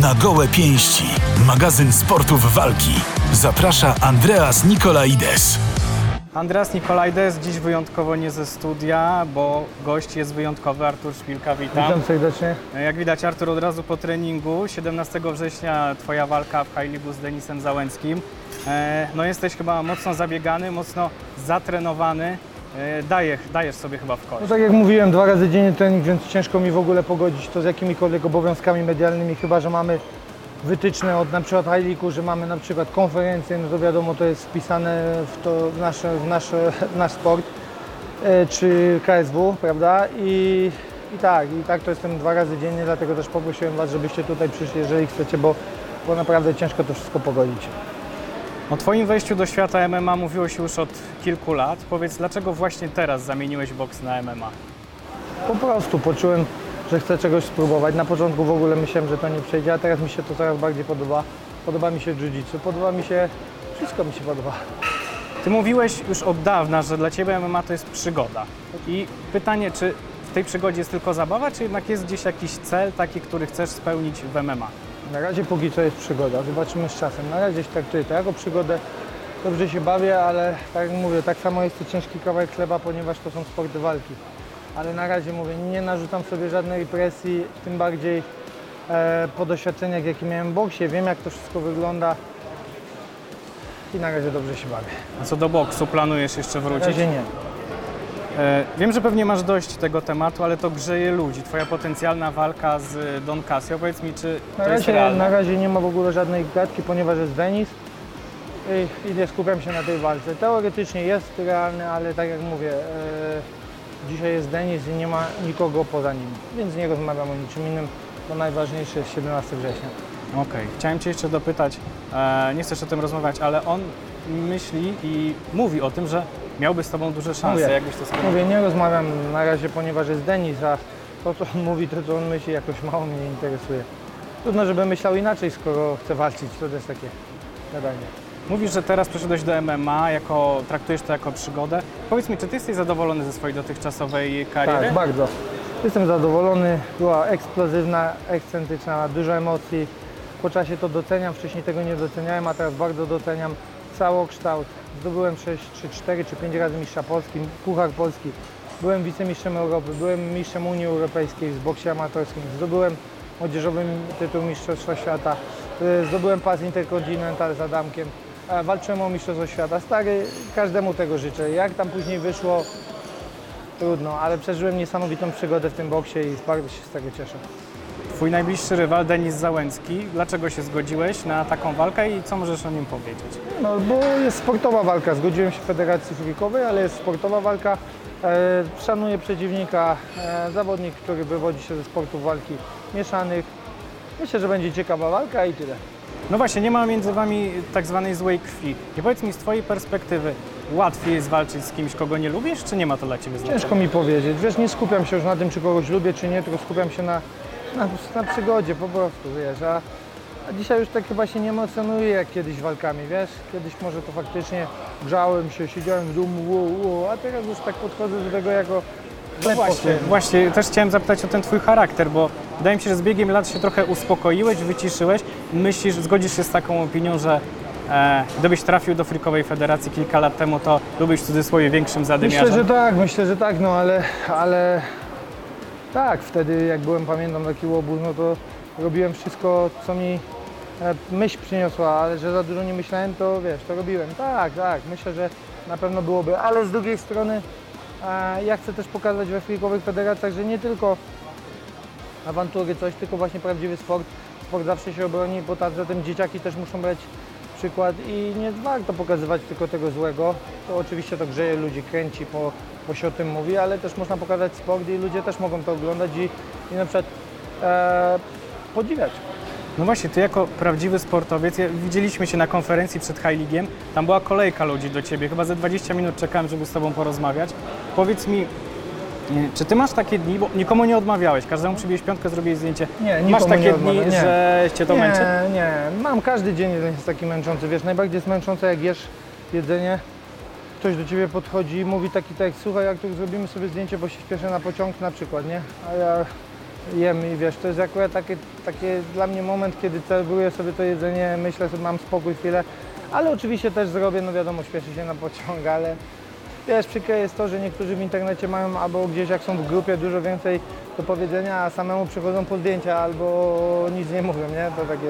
na gołe pięści. Magazyn sportów walki. Zaprasza Andreas Nikolaides. Andreas Nikolajdes, dziś wyjątkowo nie ze studia, bo gość jest wyjątkowy, Artur Szpilka, witam. Witam serdecznie. Jak widać Artur od razu po treningu, 17 września Twoja walka w High League z Denisem Załęckim. E, No jesteś chyba mocno zabiegany, mocno zatrenowany, dajesz, dajesz sobie chyba w kość. No tak jak mówiłem, dwa razy dziennie trening, więc ciężko mi w ogóle pogodzić to z jakimikolwiek obowiązkami medialnymi, chyba że mamy wytyczne od na przykład że mamy na przykład konferencję, no to wiadomo, to jest wpisane w, to, w, nasze, w, nasze, w nasz sport, e, czy KSW, prawda? I, I tak, i tak to jestem dwa razy dziennie, dlatego też poprosiłem Was, żebyście tutaj przyszli, jeżeli chcecie, bo, bo naprawdę ciężko to wszystko pogodzić. O Twoim wejściu do świata MMA mówiło się już od kilku lat. Powiedz, dlaczego właśnie teraz zamieniłeś boks na MMA? Po prostu poczułem, że chcę czegoś spróbować. Na początku w ogóle myślałem, że to nie przejdzie, a teraz mi się to coraz bardziej podoba. Podoba mi się jiu-jitsu, podoba mi się, wszystko mi się podoba. Ty mówiłeś już od dawna, że dla Ciebie MMA to jest przygoda. I pytanie, czy w tej przygodzie jest tylko zabawa, czy jednak jest gdzieś jakiś cel taki, który chcesz spełnić w MMA? Na razie póki co jest przygoda, zobaczymy z czasem. Na razie się traktuję to jako przygodę. Dobrze się bawię, ale tak jak mówię, tak samo jest to ciężki kawałek chleba, ponieważ to są sporty walki. Ale na razie mówię, nie narzucam sobie żadnej presji, tym bardziej e, po doświadczeniach, jakie miałem w boksie. Wiem, jak to wszystko wygląda i na razie dobrze się bawię. A co do boksu, planujesz jeszcze Na wrócić? razie nie. E, Wiem, że pewnie masz dość tego tematu, ale to grzeje ludzi. Twoja potencjalna walka z Don Casio. Powiedz mi, czy Na to jest razie, realne? na razie nie ma w ogóle żadnej gadki, ponieważ jest Denis i, nie skupiam się na tej walce. Teoretycznie jest realny, ale tak jak mówię, e, dzisiaj jest Denis i nie ma nikogo poza nim, więc nie rozmawiam o niczym innym. To najważniejsze jest 17 września. Okej, chciałem Cię jeszcze dopytać, e, nie chcesz o tym rozmawiać, ale on myśli i mówi o tym, że miałby z Tobą duże szanse. Mówię. Jakbyś to skomentował? Mówię, nie rozmawiam na razie, ponieważ jest Denis, a to co on mówi, to co on myśli jakoś mało mnie interesuje. Trudno, żeby myślał inaczej, skoro chce walczyć, to jest takie gadanie. Mówisz, że teraz przeszedłeś do MMA, jako, traktujesz to jako przygodę. Powiedz mi, czy Ty jesteś zadowolony ze swojej dotychczasowej kariery? Tak, bardzo. Jestem zadowolony. Była eksplozywna, ekscentryczna, dużo emocji. Po czasie to doceniam, wcześniej tego nie doceniałem, a teraz bardzo doceniam całokształt. Zdobyłem 6, czy 4, czy 5 razy mistrza Polski, Puchar Polski. Byłem wicemistrzem Europy, byłem mistrzem Unii Europejskiej w boksie amatorskim. Zdobyłem młodzieżowy tytuł Mistrzostwa Świata. Y, Zdobyłem pas Intercontinental z Adamkiem. E, Walczyłem o Mistrzostwo Świata. Stary, każdemu tego życzę. Jak tam później wyszło, Trudno, ale przeżyłem niesamowitą przygodę w tym boksie i bardzo się z tego cieszę. Twój najbliższy rywal, Denis Załęcki. Dlaczego się zgodziłeś na taką walkę i co możesz o nim powiedzieć? No bo jest sportowa walka, zgodziłem się w Federacji Frikowej, ale jest sportowa walka. E, szanuję przeciwnika, e, zawodnik, który wywodzi się ze sportów walki mieszanych. Myślę, że będzie ciekawa walka i tyle. No właśnie, nie ma między Wami tak zwanej złej krwi. I powiedz mi z Twojej perspektywy, łatwiej jest walczyć z kimś, kogo nie lubisz, czy nie ma to dla Ciebie znaczenia? Ciężko mi powiedzieć. Wiesz, nie skupiam się już na tym, czy kogoś lubię, czy nie, tylko skupiam się na, na, na przygodzie po prostu, wiesz. A, a dzisiaj już tak chyba się nie emocjonuję jak kiedyś walkami, wiesz. Kiedyś może to faktycznie grzałem się, siedziałem w domu, wow, wow, a teraz już tak podchodzę do tego jako No właśnie, właśnie, też chciałem zapytać o ten Twój charakter, bo wydaje mi się, że z biegiem lat się trochę uspokoiłeś, wyciszyłeś. Myślisz, zgodzisz się z taką opinią, że e, gdybyś trafił do Frikowej Federacji kilka lat temu, to byłbyś w cudzysłowie większym zadymiarzem? Myślę, że tak, myślę, że tak, no ale, ale tak, wtedy jak byłem, pamiętam taki łobuz, no to robiłem wszystko, co mi e, myśl przyniosła, ale że za dużo nie myślałem, to wiesz, to robiłem. Tak, tak, myślę, że na pewno byłoby, ale z drugiej strony e, ja chcę też pokazać we frikowych federacjach, że nie tylko awantury, coś, tylko właśnie prawdziwy sport. Sport zawsze się obroni, bo tak zatem dzieciaki też muszą brać przykład i nie warto pokazywać tylko tego złego. To oczywiście to grzeje ludzi, kręci, bo, bo się o tym mówi, ale też można pokazać sport i ludzie też mogą to oglądać i, i na przykład e, podziwiać. No właśnie, ty jako prawdziwy sportowiec, widzieliśmy się na konferencji przed High League'iem, tam była kolejka ludzi do ciebie, chyba ze 20 minut czekałem, żeby z tobą porozmawiać. Powiedz mi, czy ty masz takie dni, bo nikomu nie odmawiałeś, każdemu przybiłeś piątkę, zrobiłeś zdjęcie. Nie, Masz takie dni, nie. że cię to nie, męczy? Nie, mam każdy dzień jeden jest taki męczący. Wiesz, najbardziej jest męczące jak jesz jedzenie, ktoś do ciebie podchodzi i mówi taki tekst, słuchaj, jak tu zrobimy sobie zdjęcie, bo się śpieszę na pociąg na przykład, nie? A ja jem i wiesz, to jest akurat taki, takie dla mnie moment, kiedy celuję sobie to jedzenie, myślę sobie, mam spokój chwilę, ale oczywiście też zrobię, no wiadomo, śpieszy się na pociąg, ale wiesz, przykre jest to, że niektórzy w internecie mają albo gdzieś jak są w grupie dużo więcej do powiedzenia, a samemu przychodzą po zdjęcia albo nic nie mówią, nie? To takie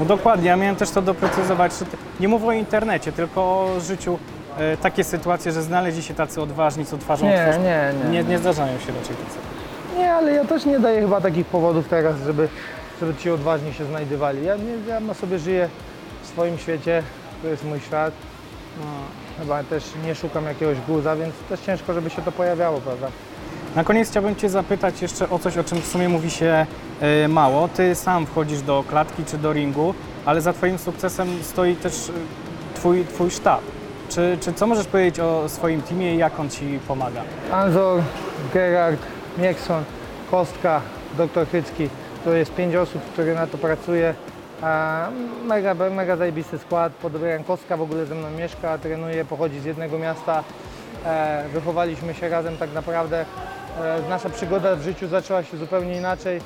No dokładnie, ja miałem też to doprecyzować. Nie mówię o internecie, tylko o życiu. E, takie sytuacje, że znaleźli się tacy odważni, co twarzą w Nie, twarz. nie, nie. Nie, nie zdarzają się raczej tacy. Nie, ale ja też nie daję chyba takich powodów teraz, żeby, żeby ci odważni się znajdywali. Ja, nie, ja ma sobie żyję w swoim świecie, to jest mój świat. No, chyba też nie szukam jakiegoś guza, więc też ciężko, żeby się to pojawiało, prawda? Na koniec chciałbym Cię zapytać jeszcze o coś, o czym w sumie mówi się e, mało. Ty sam wchodzisz do klatki czy do ringu, ale za Twoim sukcesem stoi też e, Twój, twój sztab. Czy, czy co możesz powiedzieć o swoim teamie i jak on Ci pomaga? Anzor, Gerard, Miekson, Kostka, doktor Hycki. To jest pięć osób, które na to pracuje. Mega, mega zajebisty skład. Podobnie Kostka w ogóle ze mną mieszka, trenuje, pochodzi z jednego miasta. E, wychowaliśmy się razem tak naprawdę. E, nasza przygoda w życiu zaczęła się zupełnie inaczej.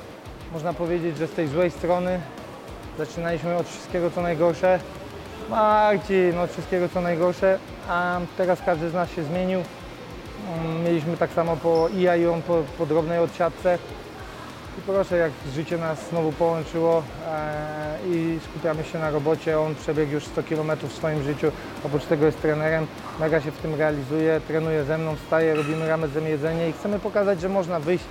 Można powiedzieć, że z tej złej strony. Zaczynaliśmy od wszystkiego co najgorsze. Marcin, od wszystkiego co najgorsze, a teraz każdy z nas się zmienił. Mm, Mieliśmy tak samo po i ja i on po, po drobnej odsiadce. I proszę, jak życie nas znowu połączyło e, i skupiamy się na robocie. On przebiegł już 100 km w swoim życiu, oprócz tego jest trenerem. Mega się w tym realizuje, trenuje ze mną, wstaje, robimy razem jedzenie i chcemy pokazać, że można wyjść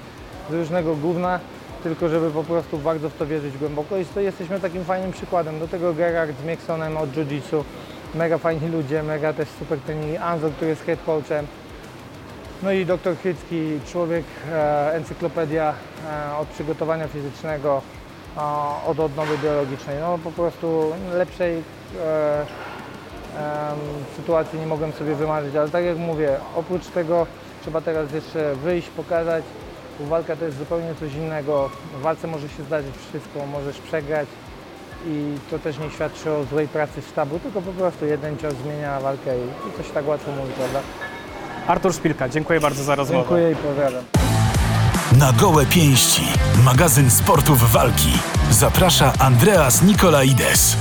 z różnego gówna, tylko żeby po prostu bardzo w to wierzyć głęboko. I to jesteśmy takim fajnym przykładem. Do tego Gerard z Mieksonem od Jiu-Jitsu. Mega fajni ludzie, mega też super treningi. Anzo, który jest head coachem. No i doktor Chycki, człowiek, e, encyklopedia e, od przygotowania fizycznego, od odnowy biologicznej. No po prostu lepszej e, sytuacji nie mogłem sobie wymarzyć, ale tak jak mówię, oprócz tego trzeba teraz jeszcze wyjść, pokazać, bo walka to jest zupełnie coś innego. W walce może się zdarzyć wszystko, możesz przegrać i to też nie świadczy o złej pracy sztabu, tylko po prostu jeden cios zmienia walkę i, i się tak łatwo mówi, prawda? Artur Szpilka, dziękuję bardzo za rozmowę. Dziękuję i pozdrawiam. Na gołe pięści. Magazyn sportów walki. Zaprasza Andreas Nikolaides.